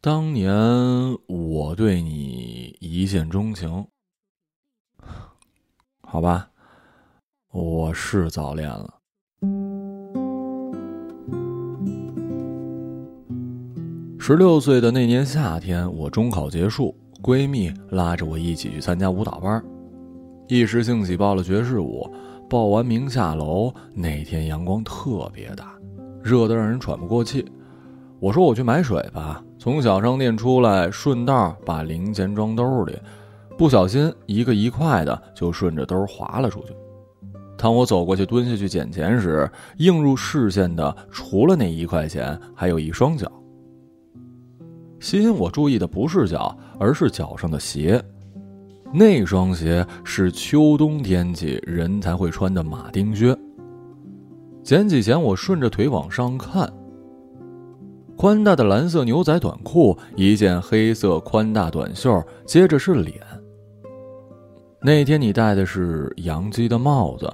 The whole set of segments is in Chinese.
当年我对你一见钟情，好吧，我是早恋了。十六岁的那年夏天，我中考结束，闺蜜拉着我一起去参加舞蹈班，一时兴起报了爵士舞。报完名下楼，那天阳光特别大，热得让人喘不过气。我说我去买水吧。从小商店出来，顺道把零钱装兜里，不小心一个一块的就顺着兜滑了出去。当我走过去蹲下去捡钱时，映入视线的除了那一块钱，还有一双脚。吸引我注意的不是脚，而是脚上的鞋。那双鞋是秋冬天气人才会穿的马丁靴。捡起钱，我顺着腿往上看。宽大的蓝色牛仔短裤，一件黑色宽大短袖，接着是脸。那天你戴的是洋基的帽子，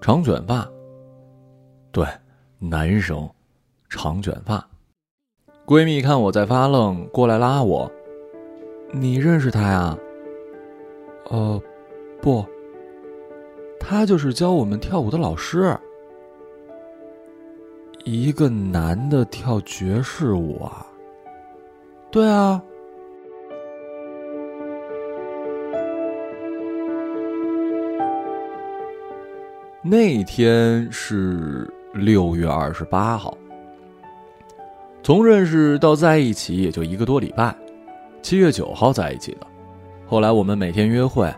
长卷发。对，男生，长卷发。闺蜜看我在发愣，过来拉我：“你认识他呀？”“呃，不，他就是教我们跳舞的老师。”一个男的跳爵士舞啊？对啊。那天是六月二十八号。从认识到在一起也就一个多礼拜，七月九号在一起的。后来我们每天约会，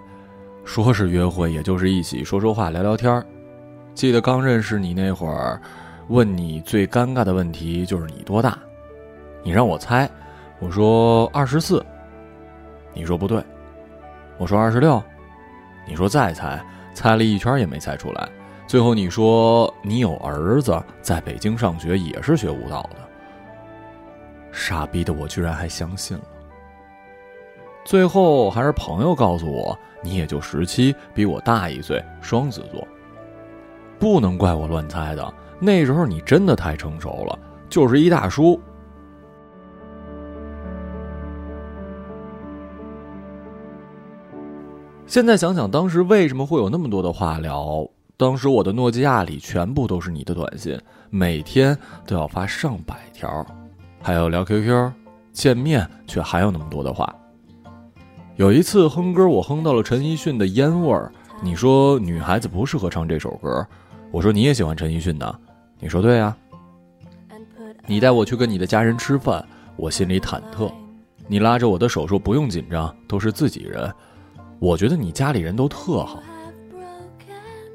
说是约会，也就是一起说说话、聊聊天记得刚认识你那会儿。问你最尴尬的问题就是你多大？你让我猜，我说二十四，你说不对，我说二十六，你说再猜，猜了一圈也没猜出来，最后你说你有儿子在北京上学，也是学舞蹈的。傻逼的我居然还相信了。最后还是朋友告诉我，你也就十七，比我大一岁，双子座。不能怪我乱猜的。那时候你真的太成熟了，就是一大叔。现在想想，当时为什么会有那么多的话聊？当时我的诺基亚里全部都是你的短信，每天都要发上百条，还有聊 QQ，见面却还有那么多的话。有一次哼歌，我哼到了陈奕迅的《烟味儿》，你说女孩子不适合唱这首歌，我说你也喜欢陈奕迅的。你说对啊，你带我去跟你的家人吃饭，我心里忐忑。你拉着我的手说不用紧张，都是自己人。我觉得你家里人都特好。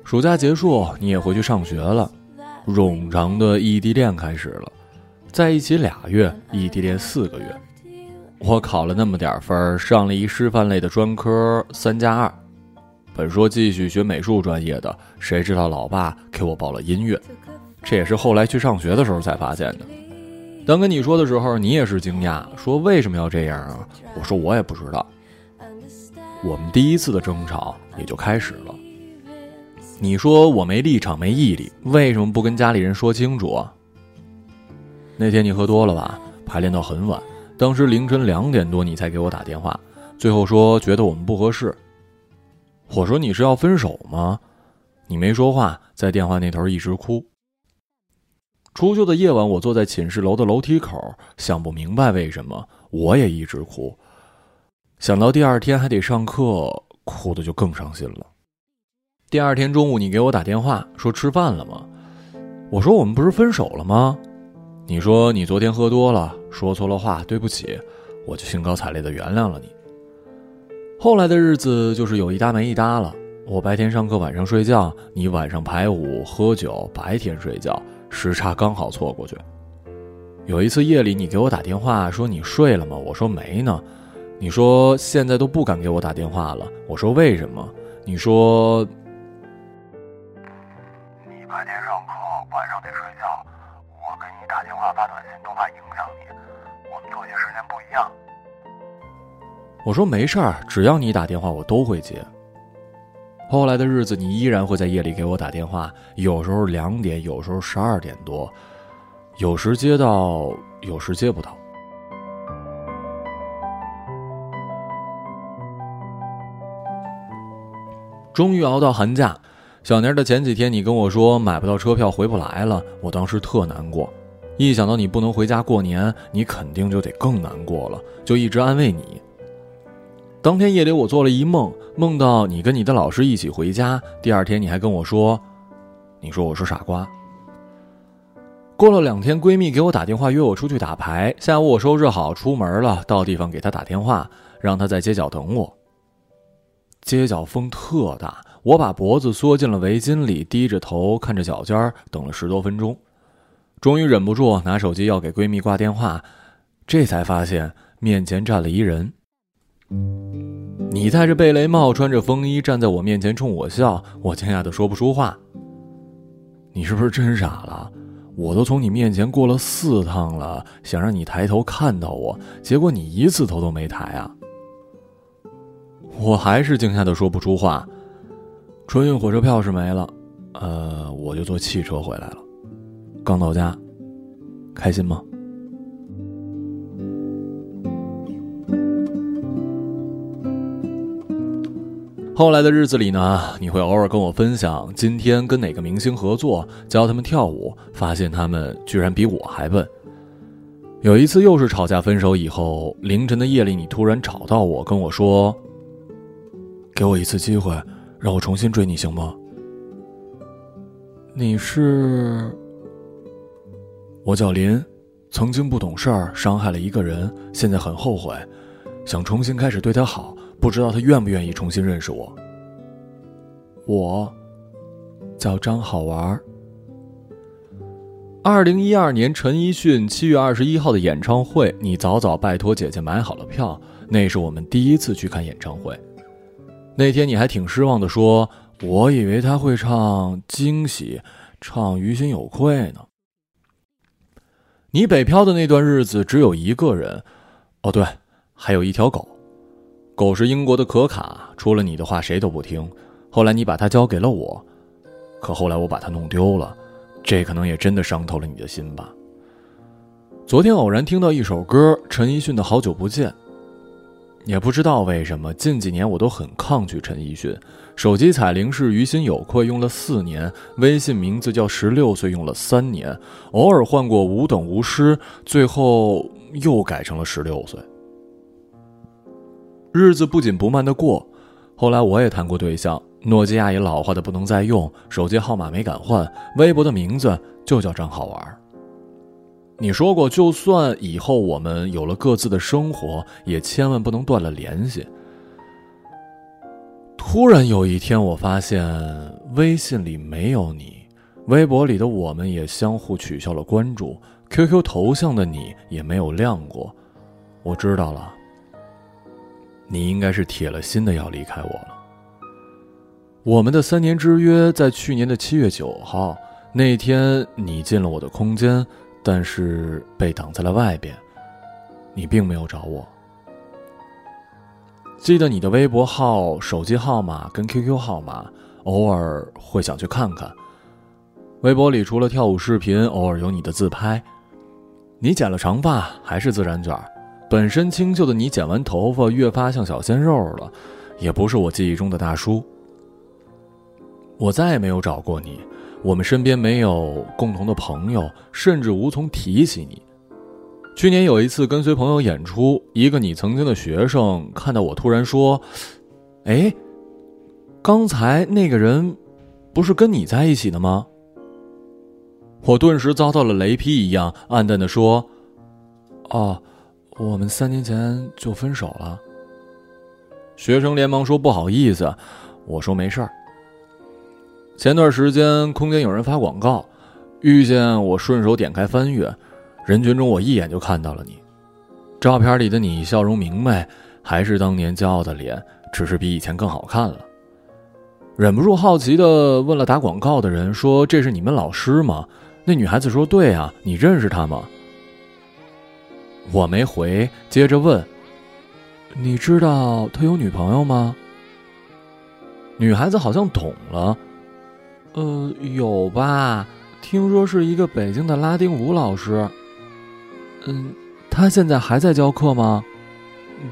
暑假结束，你也回去上学了，冗长的异地恋开始了，在一起俩月，异地恋四个月。我考了那么点分，上了一师范类的专科，三加二。本说继续学美术专业的，谁知道老爸给我报了音乐。这也是后来去上学的时候才发现的。当跟你说的时候，你也是惊讶，说为什么要这样啊？我说我也不知道。我们第一次的争吵也就开始了。你说我没立场没毅力，为什么不跟家里人说清楚啊？那天你喝多了吧？排练到很晚，当时凌晨两点多你才给我打电话，最后说觉得我们不合适。我说你是要分手吗？你没说话，在电话那头一直哭。初秋的夜晚，我坐在寝室楼的楼梯口，想不明白为什么，我也一直哭。想到第二天还得上课，哭的就更伤心了。第二天中午，你给我打电话说吃饭了吗？我说我们不是分手了吗？你说你昨天喝多了，说错了话，对不起，我就兴高采烈的原谅了你。后来的日子就是有一搭没一搭了。我白天上课，晚上睡觉；你晚上排舞、喝酒，白天睡觉。时差刚好错过去。有一次夜里，你给我打电话说你睡了吗？我说没呢。你说现在都不敢给我打电话了。我说为什么？你说你白天上课，晚上得睡觉。我给你打电话发短信都怕影响你。我们作息时间不一样。我说没事儿，只要你打电话，我都会接。后来的日子你依然会在夜里给我打电话有时候两点有时候十二点多有时接到有时接不到。终于熬到寒假小年的前几天你跟我说买不到车票回不来了我当时特难过。一想到你不能回家过年你肯定就得更难过了就一直安慰你。当天夜里，我做了一梦，梦到你跟你的老师一起回家。第二天，你还跟我说，你说我是傻瓜。过了两天，闺蜜给我打电话约我出去打牌。下午我收拾好出门了，到地方给她打电话，让她在街角等我。街角风特大，我把脖子缩进了围巾里，低着头看着脚尖，等了十多分钟，终于忍不住拿手机要给闺蜜挂电话，这才发现面前站了一人。你戴着贝雷帽，穿着风衣，站在我面前冲我笑，我惊讶的说不出话。你是不是真傻了？我都从你面前过了四趟了，想让你抬头看到我，结果你一次头都没抬啊！我还是惊讶的说不出话。春运火车票是没了，呃，我就坐汽车回来了。刚到家，开心吗？后来的日子里呢，你会偶尔跟我分享今天跟哪个明星合作，教他们跳舞，发现他们居然比我还笨。有一次又是吵架分手以后，凌晨的夜里，你突然找到我，跟我说。给我一次机会，让我重新追你，行吗？你是？我叫林，曾经不懂事儿，伤害了一个人，现在很后悔，想重新开始对他好，不知道他愿不愿意重新认识我。我叫张好玩。二零一二年陈奕迅七月二十一号的演唱会，你早早拜托姐姐买好了票，那是我们第一次去看演唱会。那天你还挺失望的，说：“我以为他会唱《惊喜》，唱《于心有愧》呢。”你北漂的那段日子只有一个人，哦对，还有一条狗，狗是英国的可卡，除了你的话谁都不听。后来你把它交给了我，可后来我把它弄丢了，这可能也真的伤透了你的心吧。昨天偶然听到一首歌，陈奕迅的《好久不见》。也不知道为什么，近几年我都很抗拒陈奕迅。手机彩铃是于心有愧，用了四年；微信名字叫十六岁，用了三年。偶尔换过无等无失，最后又改成了十六岁。日子不紧不慢的过。后来我也谈过对象，诺基亚也老化的不能再用，手机号码没敢换，微博的名字就叫张好玩。你说过，就算以后我们有了各自的生活，也千万不能断了联系。突然有一天，我发现微信里没有你，微博里的我们也相互取消了关注，QQ 头像的你也没有亮过。我知道了，你应该是铁了心的要离开我了。我们的三年之约在去年的七月九号那天，你进了我的空间。但是被挡在了外边，你并没有找我。记得你的微博号、手机号码跟 QQ 号码，偶尔会想去看看。微博里除了跳舞视频，偶尔有你的自拍。你剪了长发还是自然卷？本身清秀的你剪完头发越发像小鲜肉了，也不是我记忆中的大叔。我再也没有找过你。我们身边没有共同的朋友，甚至无从提起你。去年有一次跟随朋友演出，一个你曾经的学生看到我，突然说：“哎，刚才那个人不是跟你在一起的吗？”我顿时遭到了雷劈一样，暗淡的说：“哦，我们三年前就分手了。”学生连忙说：“不好意思。”我说：“没事儿。”前段时间，空间有人发广告，遇见我，顺手点开翻阅，人群中我一眼就看到了你。照片里的你笑容明媚，还是当年骄傲的脸，只是比以前更好看了。忍不住好奇的问了打广告的人，说：“这是你们老师吗？”那女孩子说：“对啊，你认识他吗？”我没回，接着问：“你知道他有女朋友吗？”女孩子好像懂了。呃，有吧？听说是一个北京的拉丁舞老师。嗯，他现在还在教课吗？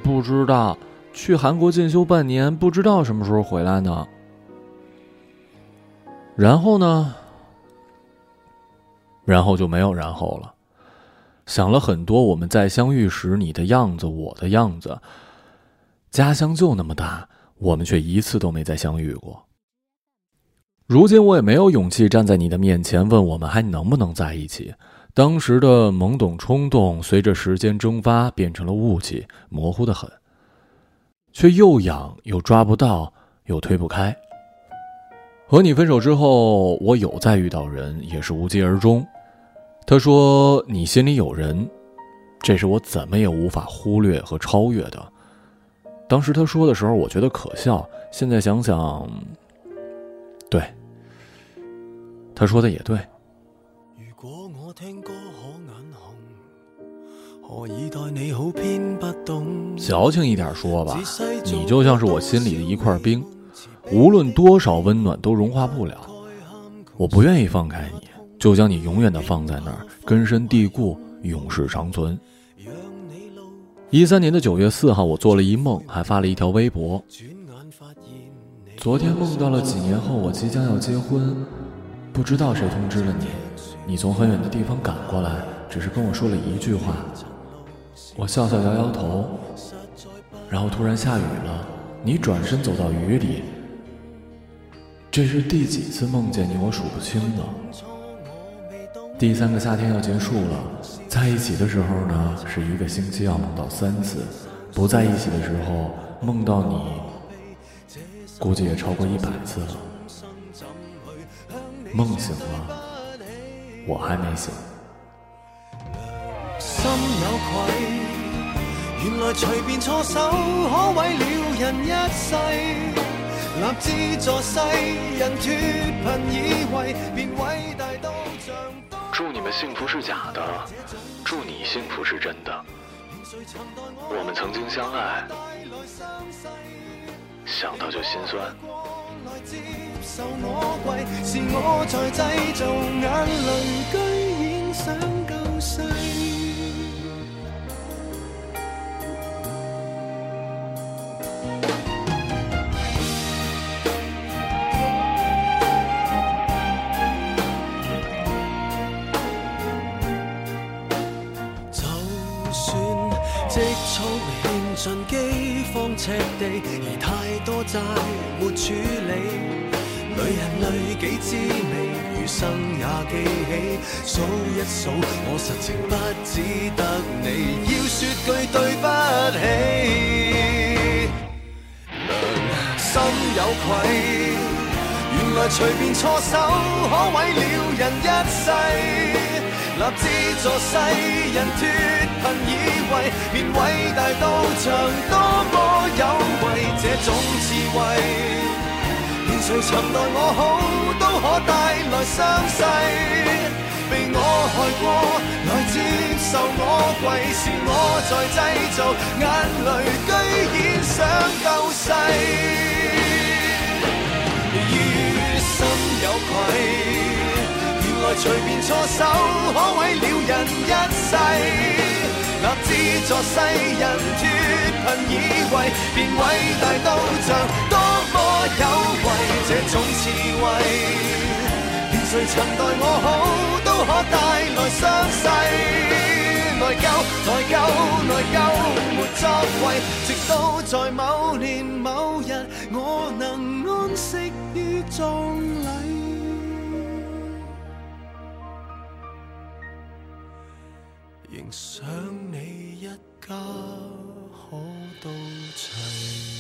不知道，去韩国进修半年，不知道什么时候回来呢。然后呢？然后就没有然后了。想了很多，我们在相遇时你的样子，我的样子。家乡就那么大，我们却一次都没再相遇过。如今我也没有勇气站在你的面前问我们还能不能在一起。当时的懵懂冲动，随着时间蒸发变成了雾气，模糊的很，却又痒又抓不到，又推不开。和你分手之后，我有再遇到人，也是无疾而终。他说你心里有人，这是我怎么也无法忽略和超越的。当时他说的时候，我觉得可笑。现在想想，对，他说的也对。矫情一点说吧，你就像是我心里的一块冰，无论多少温暖都融化不了。我不愿意放开你，就将你永远的放在那儿，根深蒂固，永世长存。一三年的九月四号，我做了一梦，还发了一条微博。昨天梦到了几年后我即将要结婚，不知道谁通知了你，你从很远的地方赶过来，只是跟我说了一句话。我笑笑摇摇头，然后突然下雨了，你转身走到雨里。这是第几次梦见你？我数不清了。第三个夏天要结束了。在一起的时候呢，是一个星期要梦到三次；不在一起的时候，梦到你，估计也超过一百次了。梦醒了，我还没醒。心有愧，原来随便错手可毁了人一世。立志助世人脱贫以为，幸福是假的，祝你幸福是真的。我们曾经相爱，想到就心酸。算积蓄献尽饥荒赤地，而太多债没处理。女人泪几滋味，余生也记起。数一数，我实情不只得你，要说句对不起。心有愧，原来随便错手可毁了人一世。立志助世人脱贫以为，便伟大到像多么有为。这种智慧，连谁曾待我好，都可带来伤势。被我害过，来接受我跪，是我在制造眼泪，居然想救世。于心有愧。随便错手，可毁了人一世。立志助世人脱贫以为，便伟大到像多么有为。这种智慧，连谁曾待我好，都可带来伤势。内疚，内疚，内疚，没作为。直到在某年某日，我能安息于葬想你一家可到齐。